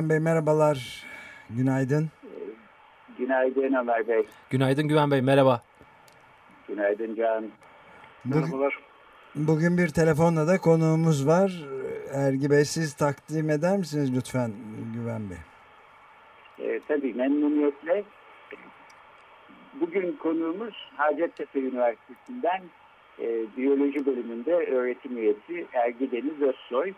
Güven Bey merhabalar. Günaydın. Günaydın Ömer Bey. Günaydın Güven Bey, merhaba. Günaydın Can. Bugün, bugün bir telefonla da konuğumuz var. Ergi Bey siz takdim eder misiniz lütfen Güven Bey? E, tabii memnuniyetle. Bugün konuğumuz Hacettepe Üniversitesi'nden e, biyoloji bölümünde öğretim üyesi Ergi Deniz Özsoy.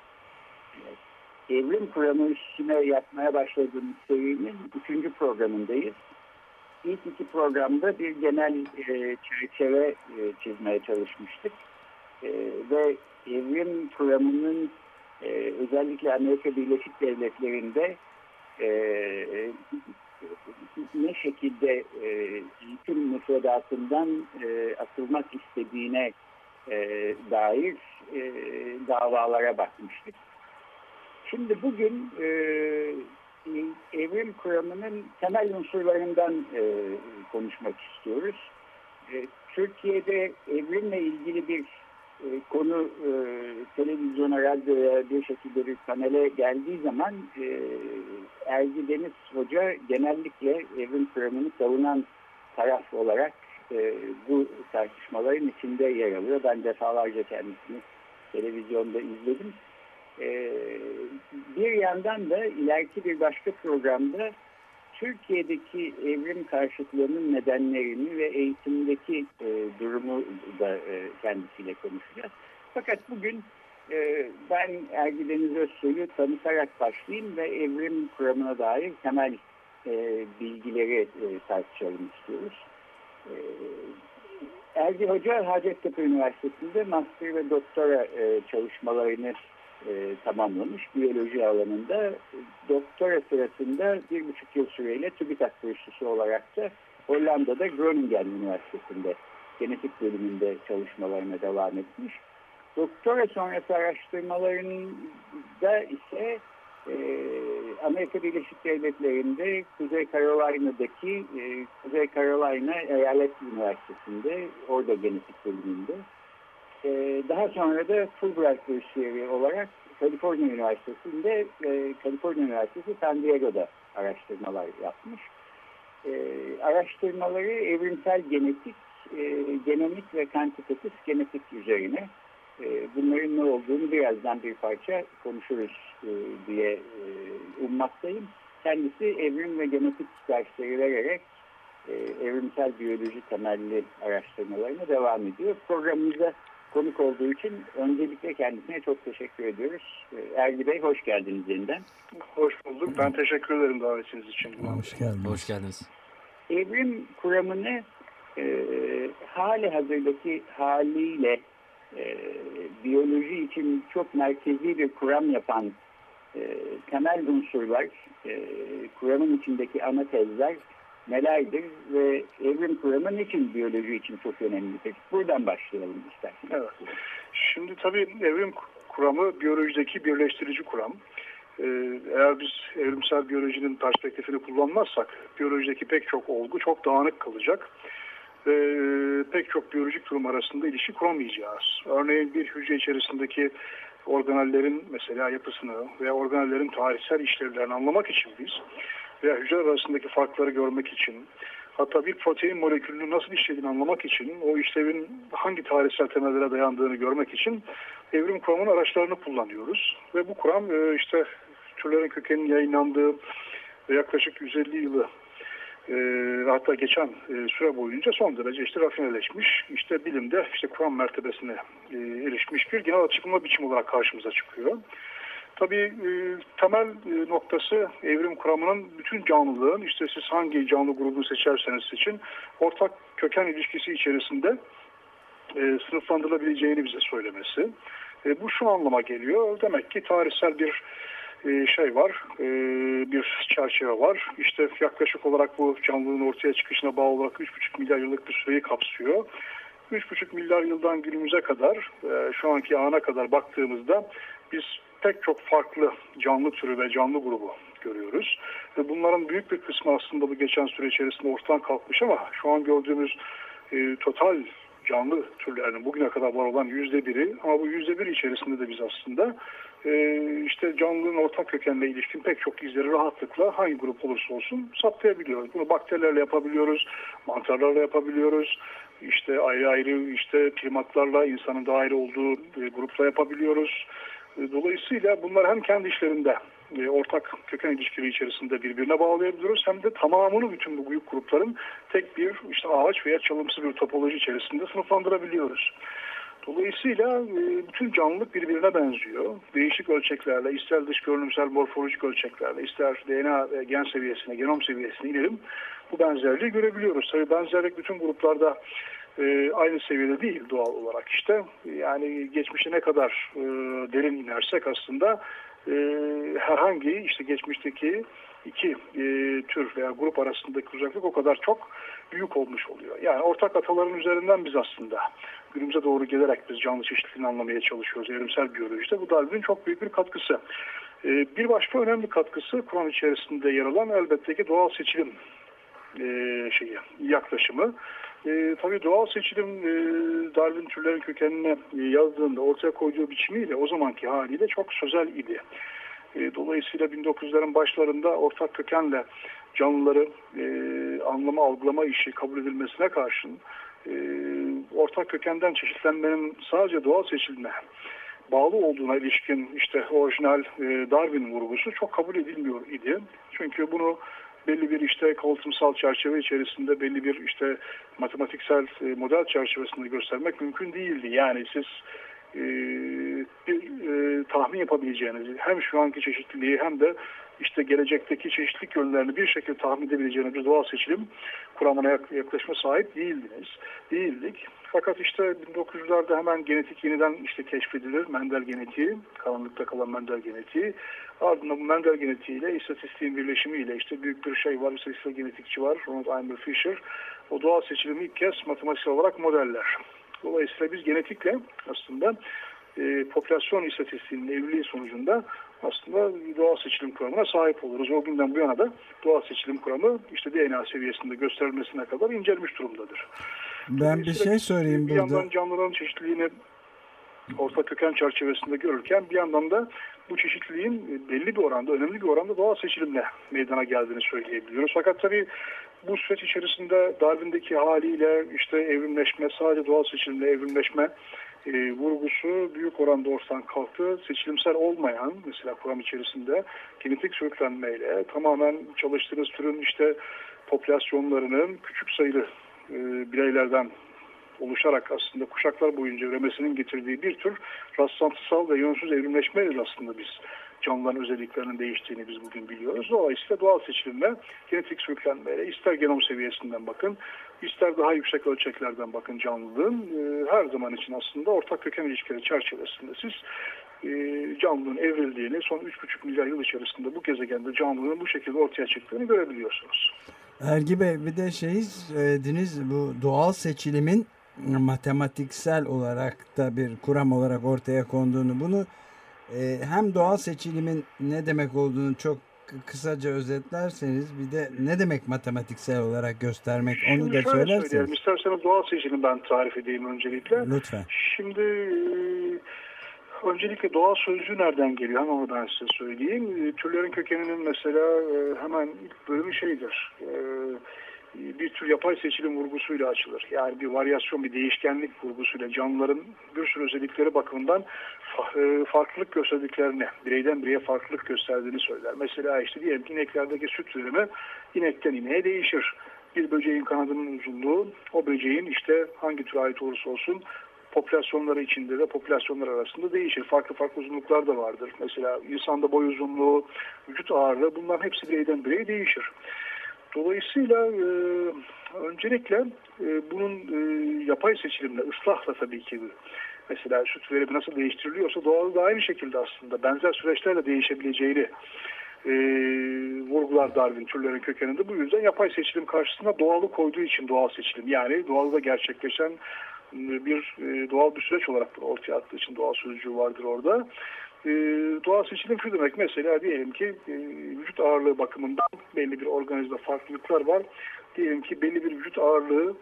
Evrim kuramı üstüne yapmaya başladığımız serinin üçüncü programındayız. İlk iki programda bir genel e, çerçeve e, çizmeye çalışmıştık. E, ve evrim kuramının e, özellikle Amerika Birleşik Devletleri'nde e, ne şekilde e, eğitim müfredatından e, atılmak istediğine e, dair e, davalara bakmıştık. Şimdi bugün e, evrim kuramının temel unsurlarından e, konuşmak istiyoruz. E, Türkiye'de evrimle ilgili bir e, konu e, televizyona, radyoya bir şekilde bir panele geldiği zaman e, Ergi Deniz Hoca genellikle evrim kuramını savunan taraf olarak e, bu tartışmaların içinde yer alıyor. Ben defalarca kendisini televizyonda izledim. E, bir yandan da ileriki bir başka programda Türkiye'deki evrim karşıtlığının nedenlerini ve eğitimdeki e, durumu da e, kendisiyle konuşacağız. Fakat bugün e, ben Ergi Deniz Özsoy'u tanıtarak başlayayım ve evrim kuramına dair temel bilgileri e, tartışalım istiyoruz. E, Ergi Hoca Hacettepe Üniversitesi'nde master ve doktora e, çalışmalarını e, tamamlamış biyoloji alanında. Doktora sırasında bir buçuk yıl süreyle TÜBİTAK burslusu olarak da Hollanda'da Groningen Üniversitesi'nde genetik bölümünde çalışmalarına devam etmiş. Doktora sonrası araştırmalarında ise e, Amerika Birleşik Devletleri'nde Kuzey Carolina'daki e, Kuzey Carolina Eyalet Üniversitesi'nde orada genetik bölümünde e, daha sonra da Fulbright bursiyeri olarak Kaliforniya Üniversitesi'nde e, Kaliforniya Üniversitesi San Diego'da araştırmalar yapmış. E, araştırmaları evrimsel genetik, e, genomik ve kantitatif genetik üzerine. E, bunların ne olduğunu birazdan bir parça konuşuruz e, diye e, ummaktayım. Kendisi evrim ve genetik dersleri vererek evrimsel biyoloji temelli araştırmalarına devam ediyor. Programımıza konuk olduğu için öncelikle kendisine çok teşekkür ediyoruz. Ergi Bey hoş geldiniz yeniden. Hoş bulduk. Ben teşekkür ederim davetiniz için. Hoş geldiniz. Hoş geldiniz. Evrim kuramını e, hali hazırdaki haliyle e, biyoloji için çok merkezi bir kuram yapan e, temel unsurlar, e, kuramın içindeki ana tezler nelerdir ve evrim kuramı niçin biyoloji için çok önemlidir? Buradan başlayalım isterseniz. Evet. Şimdi tabii evrim kuramı biyolojideki birleştirici kuram. Ee, eğer biz evrimsel biyolojinin perspektifini kullanmazsak biyolojideki pek çok olgu çok dağınık kalacak ve pek çok biyolojik durum arasında ilişki kuramayacağız. Örneğin bir hücre içerisindeki organellerin mesela yapısını veya organellerin tarihsel işlevlerini anlamak için biz veya hücre arasındaki farkları görmek için hatta bir protein molekülünün nasıl işlediğini anlamak için o işlevin hangi tarihsel temellere dayandığını görmek için evrim kuramının araçlarını kullanıyoruz. Ve bu kuram e, işte türlerin kökeninin yayınlandığı yaklaşık 150 yılı e, hatta geçen e, süre boyunca son derece işte rafineleşmiş, işte bilimde işte kuram mertebesine erişmiş bir genel açıklama biçimi olarak karşımıza çıkıyor. Tabii e, temel e, noktası evrim kuramının bütün canlılığın işte siz hangi canlı grubu seçerseniz seçin ortak köken ilişkisi içerisinde e, sınıflandırılabileceğini bize söylemesi. E, bu şu anlama geliyor. Demek ki tarihsel bir e, şey var, e, bir çerçeve var. İşte yaklaşık olarak bu canlılığın ortaya çıkışına bağlı olarak 3,5 milyar yıllık bir süreyi kapsıyor. 3,5 milyar yıldan günümüze kadar, e, şu anki ana kadar baktığımızda biz pek çok farklı canlı türü ve canlı grubu görüyoruz. Ve bunların büyük bir kısmı aslında bu geçen süre içerisinde ortadan kalkmış ama şu an gördüğümüz e, total canlı türlerinin bugüne kadar var olan yüzde biri ama bu yüzde bir içerisinde de biz aslında e, işte canlılığın ortak kökenle ilişkin pek çok izleri rahatlıkla hangi grup olursa olsun saptayabiliyoruz. Bunu bakterilerle yapabiliyoruz, mantarlarla yapabiliyoruz, işte ayrı ayrı işte primatlarla insanın da ayrı olduğu e, grupla yapabiliyoruz. E, dolayısıyla bunlar hem kendi işlerinde e, ortak köken ilişkileri içerisinde birbirine bağlayabiliyoruz hem de tamamını bütün bu büyük grupların tek bir işte ağaç veya çalımsı bir topoloji içerisinde sınıflandırabiliyoruz. Dolayısıyla e, bütün canlılık birbirine benziyor. Değişik ölçeklerle, ister dış görünümsel morfolojik ölçeklerle, ister DNA gen seviyesine, genom seviyesine inelim. Bu benzerliği görebiliyoruz. Tabii benzerlik bütün gruplarda e, aynı seviyede değil doğal olarak işte. Yani geçmişe ne kadar e, derin inersek aslında e, herhangi işte geçmişteki iki e, tür veya grup arasındaki uzaklık o kadar çok büyük olmuş oluyor. Yani ortak ataların üzerinden biz aslında günümüze doğru gelerek biz canlı çeşitliliğini anlamaya çalışıyoruz evrimsel biyolojide. Bu Darwin'in çok büyük bir katkısı. E, bir başka önemli katkısı Kur'an içerisinde yer alan elbette ki doğal seçilim e, şeyi, yaklaşımı. E, tabii doğal seçilim e, Darwin türlerin kökenine e, yazdığında ortaya koyduğu biçimiyle o zamanki haliyle çok sözel idi. E, dolayısıyla 1900'lerin başlarında ortak kökenle canlıları e, anlama algılama işi kabul edilmesine karşın e, ortak kökenden çeşitlenmenin sadece doğal seçilme bağlı olduğuna ilişkin işte orijinal e, Darwin vurgusu çok kabul edilmiyor idi. Çünkü bunu belli bir işte kalıtımsal çerçeve içerisinde belli bir işte matematiksel e, model çerçevesinde göstermek mümkün değildi. Yani siz e, bir e, tahmin yapabileceğiniz hem şu anki çeşitliliği hem de işte gelecekteki çeşitlilik yönlerini bir şekilde tahmin edebileceğiniz bir doğal seçilim kuramına yaklaşma sahip değildiniz. Değildik. Fakat işte 1900'lerde hemen genetik yeniden işte keşfedilir. Mendel genetiği, karanlıkta kalan Mendel genetiği. Ardından bu Mendel genetiğiyle istatistiğin birleşimiyle işte büyük bir şey var, istatistik genetikçi var, Ronald Eimer Fisher. O doğal seçilimi ilk kez matematiksel olarak modeller. Dolayısıyla biz genetikle aslında e, popülasyon istatistiğinin evliliği sonucunda aslında doğal seçilim kuramına sahip oluruz. O günden bu yana da doğal seçilim kuramı işte DNA seviyesinde gösterilmesine kadar incelmiş durumdadır. Ben bir şey söyleyeyim bir burada. Bir yandan canlıların çeşitliliğini orta köken çerçevesinde görürken bir yandan da bu çeşitliliğin belli bir oranda, önemli bir oranda doğal seçilimle meydana geldiğini söyleyebiliyoruz. Fakat tabii bu süreç içerisinde Darwin'deki haliyle işte evrimleşme, sadece doğal seçilimle evrimleşme e, vurgusu büyük oranda ortadan kalktı. Seçilimsel olmayan mesela kuram içerisinde genetik sürüklenmeyle tamamen çalıştığınız türün işte popülasyonlarının küçük sayılı e, bireylerden oluşarak aslında kuşaklar boyunca üremesinin getirdiği bir tür rastlantısal ve yönsüz evrimleşmeyle aslında biz canlıların özelliklerinin değiştiğini biz bugün biliyoruz. Dolayısıyla doğal seçilimle genetik sürüklenmeyle ister genom seviyesinden bakın, ister daha yüksek ölçeklerden bakın canlılığın e, her zaman için aslında ortak köken ilişkileri çerçevesinde siz e, canlılığın evrildiğini son 3,5 milyar yıl içerisinde bu gezegende canlılığın bu şekilde ortaya çıktığını görebiliyorsunuz. Ergi Bey bir de şey söylediniz bu doğal seçilimin matematiksel olarak da bir kuram olarak ortaya konduğunu bunu e, hem doğal seçilimin ne demek olduğunu çok kısaca özetlerseniz bir de ne demek matematiksel olarak göstermek Şimdi onu da söylerseniz. İsterseniz doğal seçilim ben tarif edeyim öncelikle. Lütfen. Şimdi e, öncelikle doğal sözcüğü nereden geliyor? Hemen onu ben size söyleyeyim. E, türlerin kökeninin mesela e, hemen ilk bölümü şeydir. E, bir tür yapay seçilim vurgusuyla açılır. Yani bir varyasyon, bir değişkenlik vurgusuyla canlıların bir sürü özellikleri bakımından e, farklılık gösterdiklerini, bireyden bireye farklılık gösterdiğini söyler. Mesela işte diyelim ki ineklerdeki süt verimi inekten ineğe değişir. Bir böceğin kanadının uzunluğu, o böceğin işte hangi tür ait olursa olsun popülasyonları içinde de popülasyonlar arasında değişir. Farklı farklı uzunluklar da vardır. Mesela insanda boy uzunluğu, vücut ağırlığı bunların hepsi bireyden bireye değişir. Dolayısıyla e, öncelikle e, bunun e, yapay seçilimle, ıslahla tabii ki mesela süt verimi nasıl değiştiriliyorsa doğal da aynı şekilde aslında benzer süreçlerle değişebileceğini e, vurgular Darwin türlerin kökeninde. Bu yüzden yapay seçilim karşısında doğalı koyduğu için doğal seçilim yani doğalda gerçekleşen bir e, doğal bir süreç olarak ortaya attığı için doğal sözcüğü vardır orada. E, doğal seçilim şu demek mesela diyelim ki e, vücut ağırlığı bakımından belli bir organizmada farklılıklar var. Diyelim ki belli bir vücut ağırlığı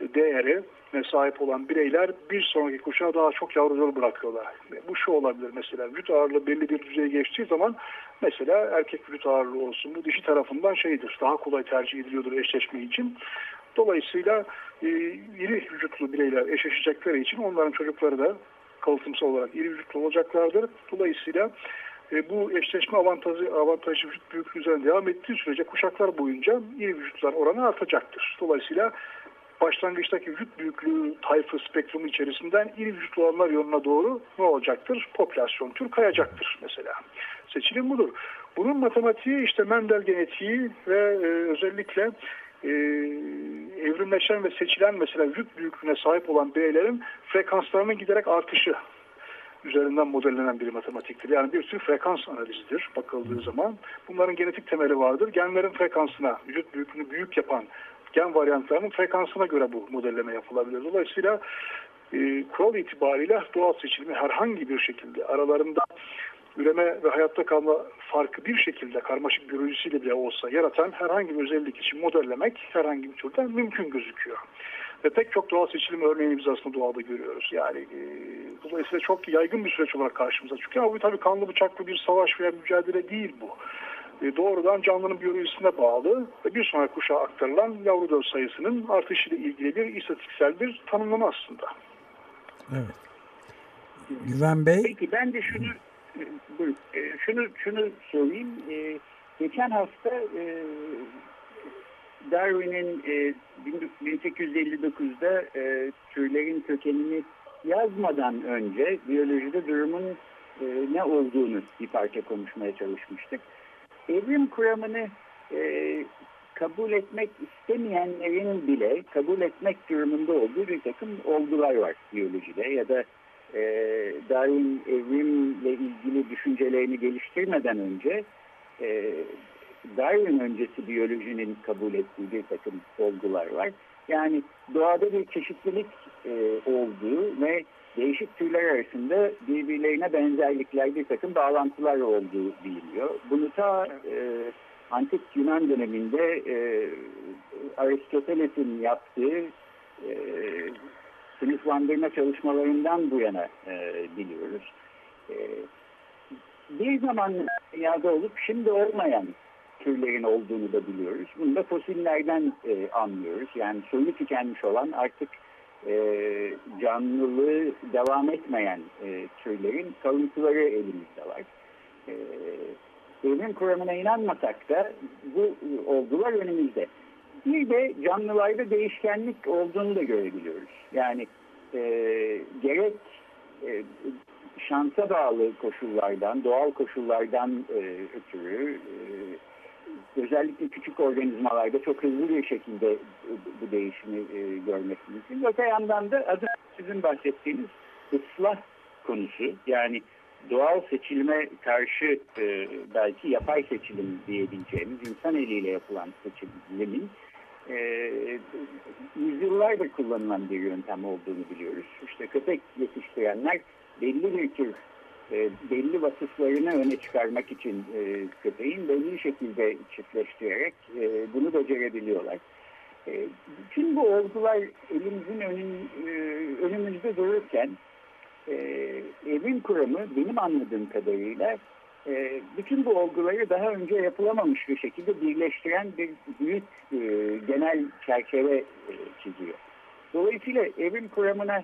değeri sahip olan bireyler bir sonraki kuşağa daha çok yavruları bırakıyorlar. Bu şu olabilir mesela vücut ağırlığı belli bir düzeye geçtiği zaman mesela erkek vücut ağırlığı olsun bu dişi tarafından şeydir daha kolay tercih ediliyordur eşleşme için. Dolayısıyla e, iri vücutlu bireyler eşleşecekleri için onların çocukları da kalıtımsal olarak iri vücutlu olacaklardır. Dolayısıyla e, bu eşleşme avantajı, avantajı vücut büyüklüğü üzerine devam ettiği sürece kuşaklar boyunca iri vücutlar oranı artacaktır. Dolayısıyla başlangıçtaki vücut büyüklüğü tayfı spektrumu içerisinden iri vücutlu olanlar yoluna doğru ne olacaktır? Popülasyon tür kayacaktır mesela. Seçilim budur. Bunun matematiği işte Mendel genetiği ve e, özellikle e, evrimleşen ve seçilen mesela vücut büyüklüğüne sahip olan bireylerin frekanslarının giderek artışı üzerinden modellenen bir matematiktir. Yani bir tür frekans analizidir bakıldığı zaman. Bunların genetik temeli vardır. Genlerin frekansına, vücut büyüklüğünü büyük yapan gen varyantlarının frekansına göre bu modelleme yapılabilir. Dolayısıyla e, kural itibariyle doğal seçilimi herhangi bir şekilde aralarında üreme ve hayatta kalma farkı bir şekilde karmaşık biyolojisiyle bile olsa yaratan herhangi bir özellik için modellemek herhangi bir türden mümkün gözüküyor. Ve pek çok doğal seçilim örneğini biz aslında doğada görüyoruz. Yani e, dolayısıyla çok yaygın bir süreç olarak karşımıza çıkıyor. Ama bu tabii kanlı bıçaklı bir savaş veya mücadele değil bu. E, doğrudan canlının biyolojisine bağlı ve bir sonraki kuşağa aktarılan yavru döl sayısının artışıyla ilgili bir istatistiksel bir tanımlama aslında. Evet. Güven Bey. Peki ben de şunu e, şunu şunu sorayım. E, geçen hafta Darwin'in 1859'da türlerin kökenini yazmadan önce biyolojide durumun ne olduğunu bir parça konuşmaya çalışmıştık evrim kuramını e, kabul etmek istemeyenlerin bile kabul etmek durumunda olduğu bir takım olgular var biyolojide ya da e, Darwin evrimle ilgili düşüncelerini geliştirmeden önce e, Darwin öncesi biyolojinin kabul ettiği bir takım olgular var. Yani doğada bir çeşitlilik e, olduğu ve değişik türler arasında birbirlerine benzerlikler, bir takım bağlantılar olduğu biliniyor. Bunu ta e, antik Yunan döneminde e, Aristoteles'in yaptığı e, sınıflandırma çalışmalarından bu yana e, biliyoruz. E, bir zaman dünyada olup şimdi olmayan türlerin olduğunu da biliyoruz. Bunu da fosillerden e, anlıyoruz. Yani soyu tükenmiş olan artık e, canlılığı devam etmeyen e, türlerin kalıntıları elimizde var. E, evrim kuramına inanmasak da bu olgular önümüzde. Bir de canlılarda değişkenlik olduğunu da görebiliyoruz. Yani e, gerek e, şansa bağlı koşullardan, doğal koşullardan e, ötürü e, özellikle küçük organizmalarda çok hızlı bir şekilde bu değişimi e, görmek mümkün. Öte yandan da az sizin bahsettiğiniz ıslah konusu yani doğal seçilime karşı e, belki yapay seçilim diyebileceğimiz insan eliyle yapılan seçilimin e, yüzyıllardır kullanılan bir yöntem olduğunu biliyoruz. İşte köpek yetiştirenler belli bir tür e, belli vasıflarını öne çıkarmak için e, köpeğin belli şekilde çiftleştirerek e, bunu becerebiliyorlar. E, bütün bu olgular elimizin önün, e, önümüzde dururken e, evin kuramı benim anladığım kadarıyla e, bütün bu olguları daha önce yapılamamış bir şekilde birleştiren bir büyük e, genel çerçeve e, çiziyor. Dolayısıyla evin kuramına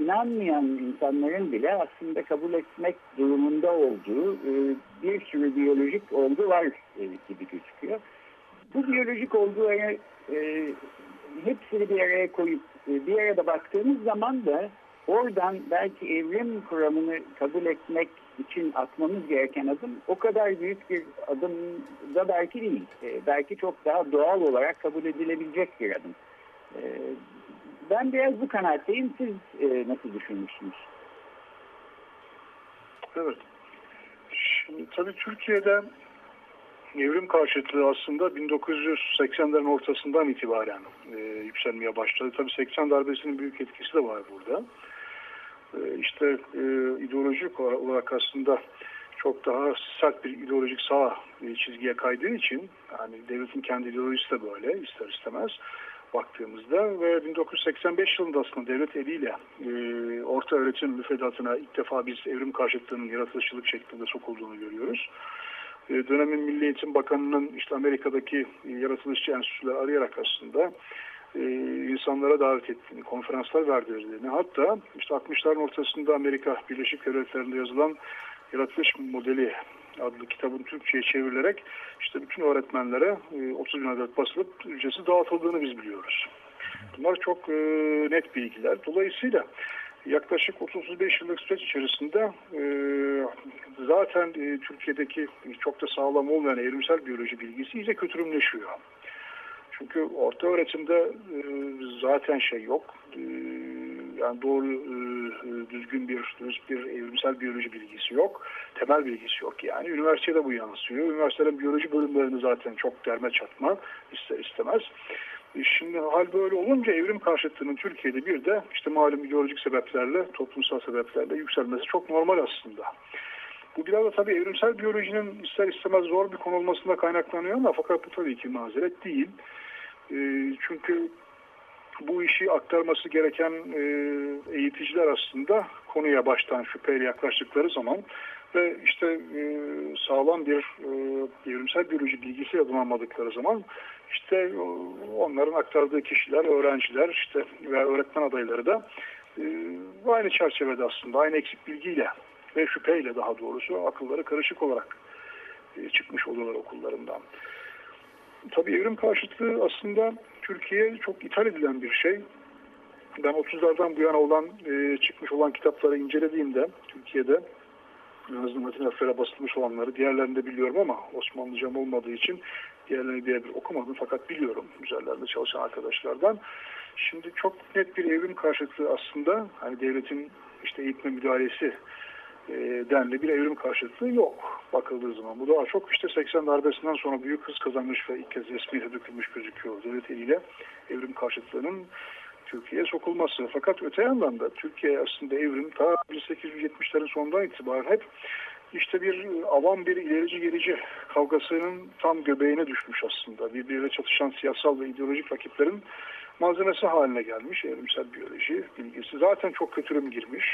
inanmayan insanların bile aslında kabul etmek durumunda olduğu e, bir sürü biyolojik olgu var e, gibi gözüküyor. Bu biyolojik olguları e, hepsini bir araya koyup e, bir arada baktığımız zaman da oradan belki evrim kuramını kabul etmek için atmamız gereken adım o kadar büyük bir adım da belki değil. E, belki çok daha doğal olarak kabul edilebilecek bir adım. E, ben biraz bu kanaatteyim. Siz e, nasıl düşünmüşsünüz? Evet. Şimdi tabii Türkiye'de evrim karşıtlığı aslında 1980'lerin ortasından itibaren e, yükselmeye başladı. Tabii 80 darbesinin büyük etkisi de var burada. E, işte e, ideolojik olarak aslında çok daha sert bir ideolojik sağ e, çizgiye kaydığı için yani devletin kendi ideolojisi de böyle ister istemez baktığımızda ve 1985 yılında aslında devlet eliyle e, orta öğretim müfredatına ilk defa biz evrim karşıtlığının yaratılışçılık şeklinde sokulduğunu görüyoruz. E, dönemin Milli Eğitim Bakanı'nın işte Amerika'daki e, yaratılışçı enstitüler arayarak aslında e, insanlara davet ettiğini, konferanslar verdirdiğini hatta işte 60'ların ortasında Amerika Birleşik Devletleri'nde yazılan yaratılış modeli adlı kitabın Türkçe'ye çevrilerek işte bütün öğretmenlere 30 bin adet basılıp ücretsiz dağıtıldığını biz biliyoruz. Bunlar çok net bilgiler. Dolayısıyla yaklaşık 30-35 yıllık süreç içerisinde zaten Türkiye'deki çok da sağlam olmayan evrimsel biyoloji bilgisi iyice kötürümleşiyor. Çünkü orta öğretimde zaten şey yok. Yani doğru düzgün bir dürüst bir evrimsel biyoloji bilgisi yok. Temel bilgisi yok yani. Üniversitede bu yansıyor. Üniversitelerin biyoloji bölümlerini zaten çok derme çatma ister istemez. E, şimdi hal böyle olunca evrim karşıtlığının Türkiye'de bir de işte malum ideolojik sebeplerle, toplumsal sebeplerle yükselmesi çok normal aslında. Bu biraz da tabii evrimsel biyolojinin ister istemez zor bir konu olmasında kaynaklanıyor ama fakat bu tabii ki mazeret değil. E, çünkü bu işi aktarması gereken e, eğiticiler aslında konuya baştan şüpheyle yaklaştıkları zaman ve işte e, sağlam bir e, evrimsel biyoloji bilgisi edinamadıkları zaman işte onların aktardığı kişiler, öğrenciler işte ve öğretmen adayları da e, aynı çerçevede aslında aynı eksik bilgiyle ve şüpheyle daha doğrusu akılları karışık olarak e, çıkmış oluyorlar okullarından. Tabii evrim karşıtlığı aslında Türkiye'ye çok ithal edilen bir şey. Ben 30'lardan bu yana olan e, çıkmış olan kitapları incelediğimde Türkiye'de en azından Latin harflere basılmış olanları diğerlerini de biliyorum ama Osmanlıcam olmadığı için diğerlerini birebir okumadım fakat biliyorum üzerlerinde çalışan arkadaşlardan. Şimdi çok net bir evrim karşıtlığı aslında hani devletin işte eğitime müdahalesi denli bir evrim karşıtlığı yok bakıldığı zaman. Bu daha çok işte 80 darbesinden sonra büyük hız kazanmış ve ilk kez resmiye dökülmüş gözüküyor. Devlet eliyle evrim karşıtlığının Türkiye'ye sokulması. Fakat öte yandan da Türkiye aslında evrim ta 1870'lerin sonundan itibaren hep işte bir avam bir ilerici gerici kavgasının tam göbeğine düşmüş aslında. Birbiriyle çatışan siyasal ve ideolojik rakiplerin malzemesi haline gelmiş evrimsel biyoloji bilgisi. Zaten çok kötürüm girmiş.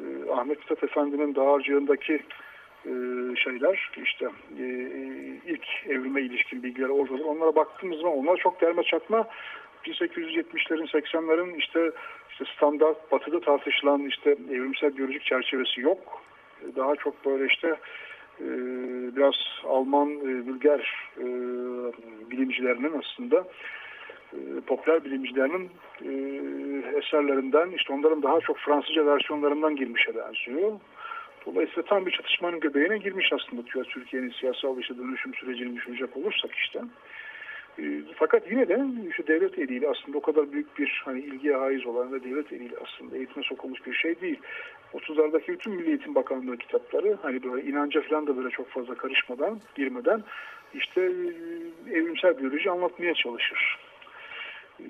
Ee, Ahmet Mithat Efendi'nin dağarcığındaki e, şeyler işte e, ilk evrime ilişkin bilgiler oradadır. Onlara baktığımız zaman onlar çok derme çatma 1870'lerin 80'lerin işte, işte standart batıda tartışılan işte evrimsel biyolojik çerçevesi yok. Daha çok böyle işte e, biraz Alman e, Bülger e, bilimcilerinin aslında e, popüler bilimcilerinin e, eserlerinden işte onların daha çok Fransızca versiyonlarından girmişe benziyor. Dolayısıyla tam bir çatışmanın göbeğine girmiş aslında Türkiye'nin siyasal işte dönüşüm sürecini düşünecek olursak işte. E, fakat yine de işte devlet eliyle aslında o kadar büyük bir hani ilgiye haiz olan ve devlet eliyle aslında eğitime sokulmuş bir şey değil. 30'lardaki bütün Milli Eğitim Bakanlığı kitapları hani böyle inanca falan da böyle çok fazla karışmadan, girmeden işte evrimsel biyoloji anlatmaya çalışır.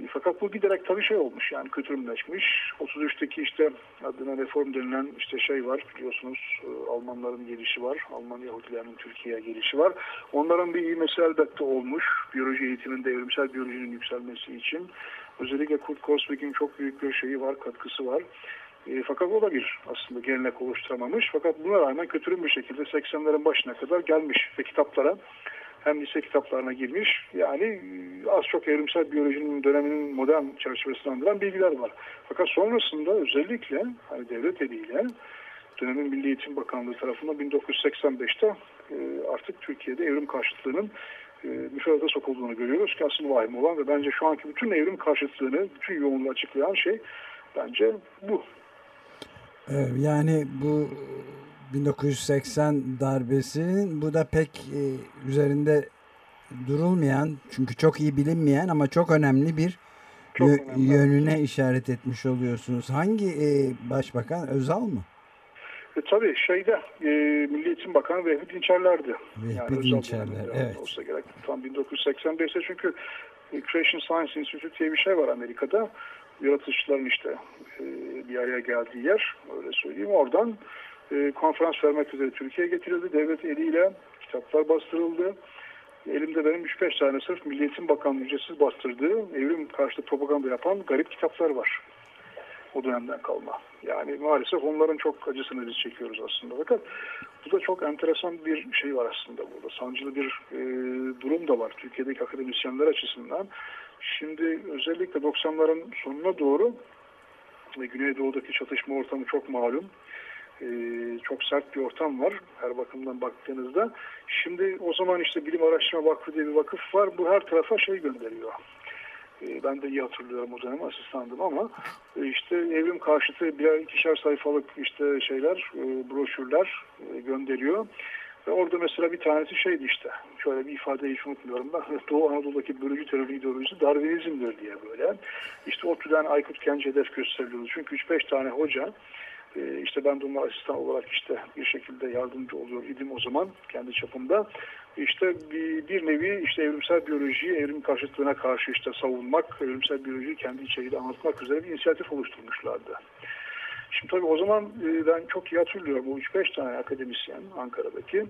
Fakat bu giderek tabii şey olmuş yani kötürümleşmiş. 33'teki işte adına reform denilen işte şey var biliyorsunuz e, Almanların gelişi var. Alman Yahudilerinin Türkiye'ye gelişi var. Onların bir ivmesi elbette olmuş. Biyoloji eğitiminde evrimsel biyolojinin yükselmesi için. Özellikle Kurt Koswig'in çok büyük bir şeyi var, katkısı var. E, fakat o da bir aslında gelenek oluşturamamış. Fakat buna rağmen kötürüm bir şekilde 80'lerin başına kadar gelmiş ve kitaplara hem lise kitaplarına girmiş. Yani e, az çok evrimsel biyolojinin döneminin modern çerçevesini andıran bilgiler var. Fakat sonrasında özellikle hani devlet eliyle dönemin Milli Eğitim Bakanlığı tarafından 1985'te e, artık Türkiye'de evrim karşıtlığının e, müfredata sokulduğunu görüyoruz ki asıl vahim olan ve bence şu anki bütün evrim karşıtlığını, bütün yoğunluğu açıklayan şey bence bu. Yani bu 1980 darbesinin bu da pek e, üzerinde durulmayan çünkü çok iyi bilinmeyen ama çok önemli bir çok yö önemli. yönüne işaret etmiş oluyorsunuz. Hangi e, başbakan? Özal mı? E, tabii şeyde e, Milli Eğitim Bakanı Vehbi Dinçerler'di. Vehbi yani Dinçerler, evet. Olsa gerek tam 1985'te çünkü Creation Science Institute diye bir şey var Amerika'da. Yaratıcıların işte e, bir araya geldiği yer öyle söyleyeyim. Oradan e, konferans vermek üzere Türkiye'ye getirildi. Devlet eliyle kitaplar bastırıldı. Elimde benim 3-5 tane sırf Milli Eğitim Bakanlığı ücretsiz bastırdığı evrim karşıtı propaganda yapan garip kitaplar var. O dönemden kalma. Yani maalesef onların çok acısını biz çekiyoruz aslında. Fakat bu da çok enteresan bir şey var aslında burada. Sancılı bir e, durum da var Türkiye'deki akademisyenler açısından. Şimdi özellikle 90'ların sonuna doğru ve Güneydoğu'daki çatışma ortamı çok malum. Ee, çok sert bir ortam var her bakımdan baktığınızda. Şimdi o zaman işte Bilim Araştırma Vakfı diye bir vakıf var. Bu her tarafa şey gönderiyor. Ee, ben de iyi hatırlıyorum o dönem asistandım ama e, işte evrim karşıtı bir ikişer sayfalık işte şeyler, e, broşürler e, gönderiyor. Ve orada mesela bir tanesi şeydi işte, şöyle bir ifadeyi hiç unutmuyorum ben, Doğu Anadolu'daki bölücü terör ideolojisi Darwinizmdir diye böyle. İşte o türden Aykut Genç hedef gösteriliyordu. Çünkü 3-5 tane hoca, işte ben de onlara asistan olarak işte bir şekilde yardımcı oluyor idim o zaman kendi çapımda. İşte bir, bir nevi işte evrimsel biyolojiyi evrim karşıtlığına karşı işte savunmak, evrimsel biyolojiyi kendi içeriğiyle anlatmak üzere bir inisiyatif oluşturmuşlardı. Şimdi tabii o zaman ben çok iyi hatırlıyorum bu 3-5 tane akademisyen Ankara'daki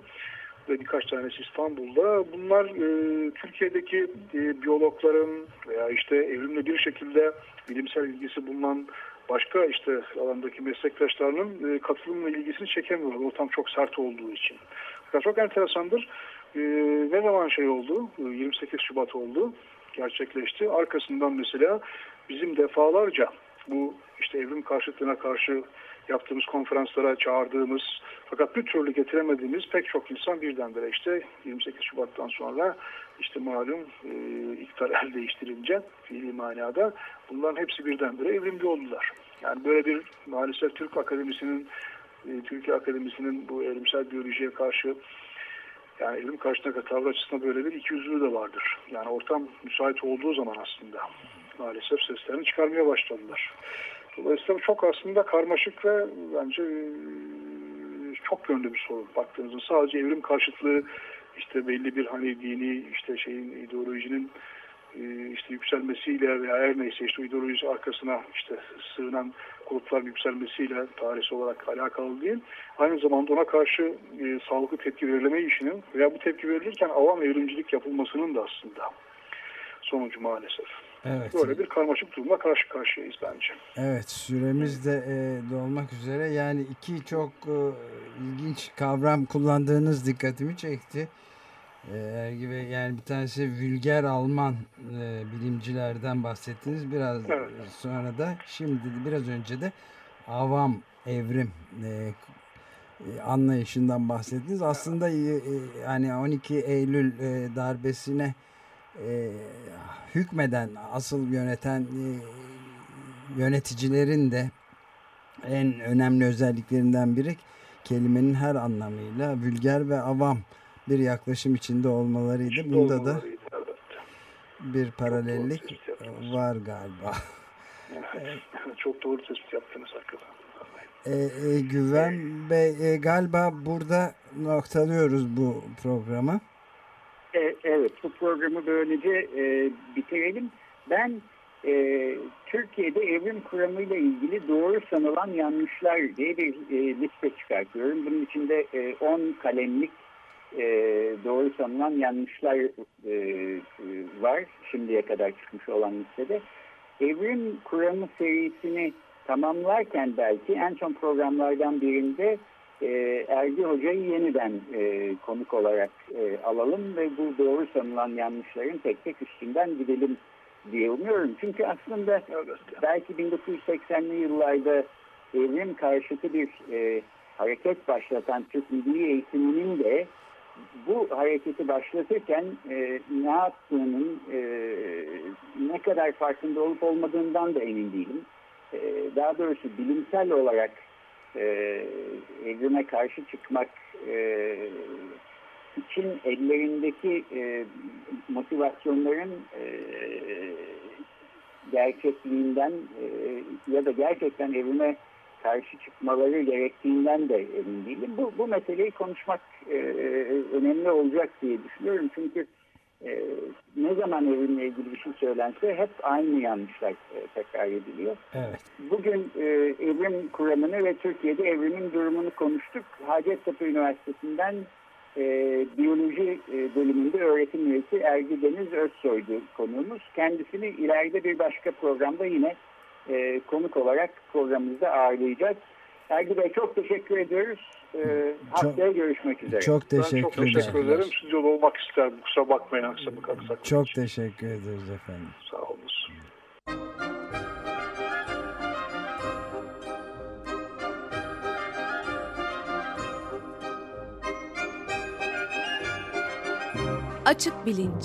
ve birkaç tanesi İstanbul'da. Bunlar e, Türkiye'deki e, biyologların veya işte evrimle bir şekilde bilimsel ilgisi bulunan başka işte alandaki meslektaşlarının e, katılımla ilgisini çekemiyorlar. Ortam çok sert olduğu için. Fakat çok enteresandır. E, ne zaman şey oldu? E, 28 Şubat oldu. Gerçekleşti. Arkasından mesela bizim defalarca bu işte evrim karşıtlığına karşı yaptığımız konferanslara çağırdığımız fakat bir türlü getiremediğimiz pek çok insan birdenbire işte 28 Şubat'tan sonra işte malum e, iktidar el değiştirince fiili manada bunların hepsi birdenbire evrimci oldular. Yani böyle bir maalesef Türk Akademisi'nin e, Türkiye Akademisi'nin bu evrimsel biyolojiye karşı yani evrim karşısındaki tavır açısından böyle bir ikiyüzlülüğü de vardır. Yani ortam müsait olduğu zaman aslında maalesef seslerini çıkarmaya başladılar. Dolayısıyla çok aslında karmaşık ve bence çok yönlü bir sorun baktığınızda. Sadece evrim karşıtlığı işte belli bir hani dini işte şeyin ideolojinin işte yükselmesiyle veya her neyse işte ideoloji arkasına işte sığınan grupların yükselmesiyle tarihsel olarak alakalı değil. Aynı zamanda ona karşı e, sağlıklı tepki verilme işinin veya bu tepki verilirken avam evrimcilik yapılmasının da aslında sonucu maalesef. Evet. Böyle bir karmaşık durumla karşı karşıyayız bence. Evet süremiz de e, dolmak üzere. Yani iki çok e, ilginç kavram kullandığınız dikkatimi çekti. E, gibi yani bir tanesi Vülger Alman e, bilimcilerden bahsettiniz. Biraz evet. sonra da şimdi biraz önce de avam evrim e, anlayışından bahsettiniz. Aslında e, e, yani 12 Eylül e, darbesine e, hükmeden, asıl yöneten e, yöneticilerin de en önemli özelliklerinden biri kelimenin her anlamıyla vulgar ve avam bir yaklaşım içinde olmalarıydı. İçinde Bunda olmalarıydı, da evet. bir paralellik var galiba. Evet, çok doğru tespit yaptınız hakikaten. E, e, Güven Bey e, galiba burada noktalıyoruz bu programı. E, evet bu programı böylece e, bitirelim. Ben e, Türkiye'de evrim kuramıyla ilgili doğru sanılan yanlışlar diye bir e, liste çıkartıyorum. Bunun içinde 10 e, kalemlik e, doğru sanılan yanlışlar e, var şimdiye kadar çıkmış olan listede. Evrim kuramı serisini tamamlarken belki en son programlardan birinde e, Ergi Hoca'yı yeniden e, konuk olarak e, alalım ve bu doğru sanılan yanlışların tek tek üstünden gidelim diye umuyorum. Çünkü aslında belki 1980'li yıllarda evrim karşıtı bir e, hareket başlatan Türk Milli Eğitiminin de bu hareketi başlatırken e, ne yaptığının e, ne kadar farkında olup olmadığından da emin değilim. E, daha doğrusu bilimsel olarak e, karşı çıkmak e, için ellerindeki e, motivasyonların e, gerçekliğinden ya da gerçekten evrime karşı çıkmaları gerektiğinden de emin değilim. Bu, bu meseleyi konuşmak e, önemli olacak diye düşünüyorum. Çünkü e, ne zaman evrimle ilgili bir şey söylense hep aynı yanlışlar e, tekrar ediliyor. Evet. Bugün e, evrim kuramını ve Türkiye'de evrimin durumunu konuştuk. Hacettepe Üniversitesi'nden e, biyoloji e, bölümünde öğretim üyesi Ergi Deniz Özsoy'du konuğumuz. Kendisini ileride bir başka programda yine e, konuk olarak programımızda ağırlayacağız. Ergi Bey çok teşekkür ediyoruz. E, haftaya görüşmek üzere. Çok teşekkür, ben çok teşekkür ederim. Stüdyoda olmak isterdim. Kusura bakmayın aksamak aksak. Çok teşekkür ederiz efendim. Sağ olun. Açık Bilinç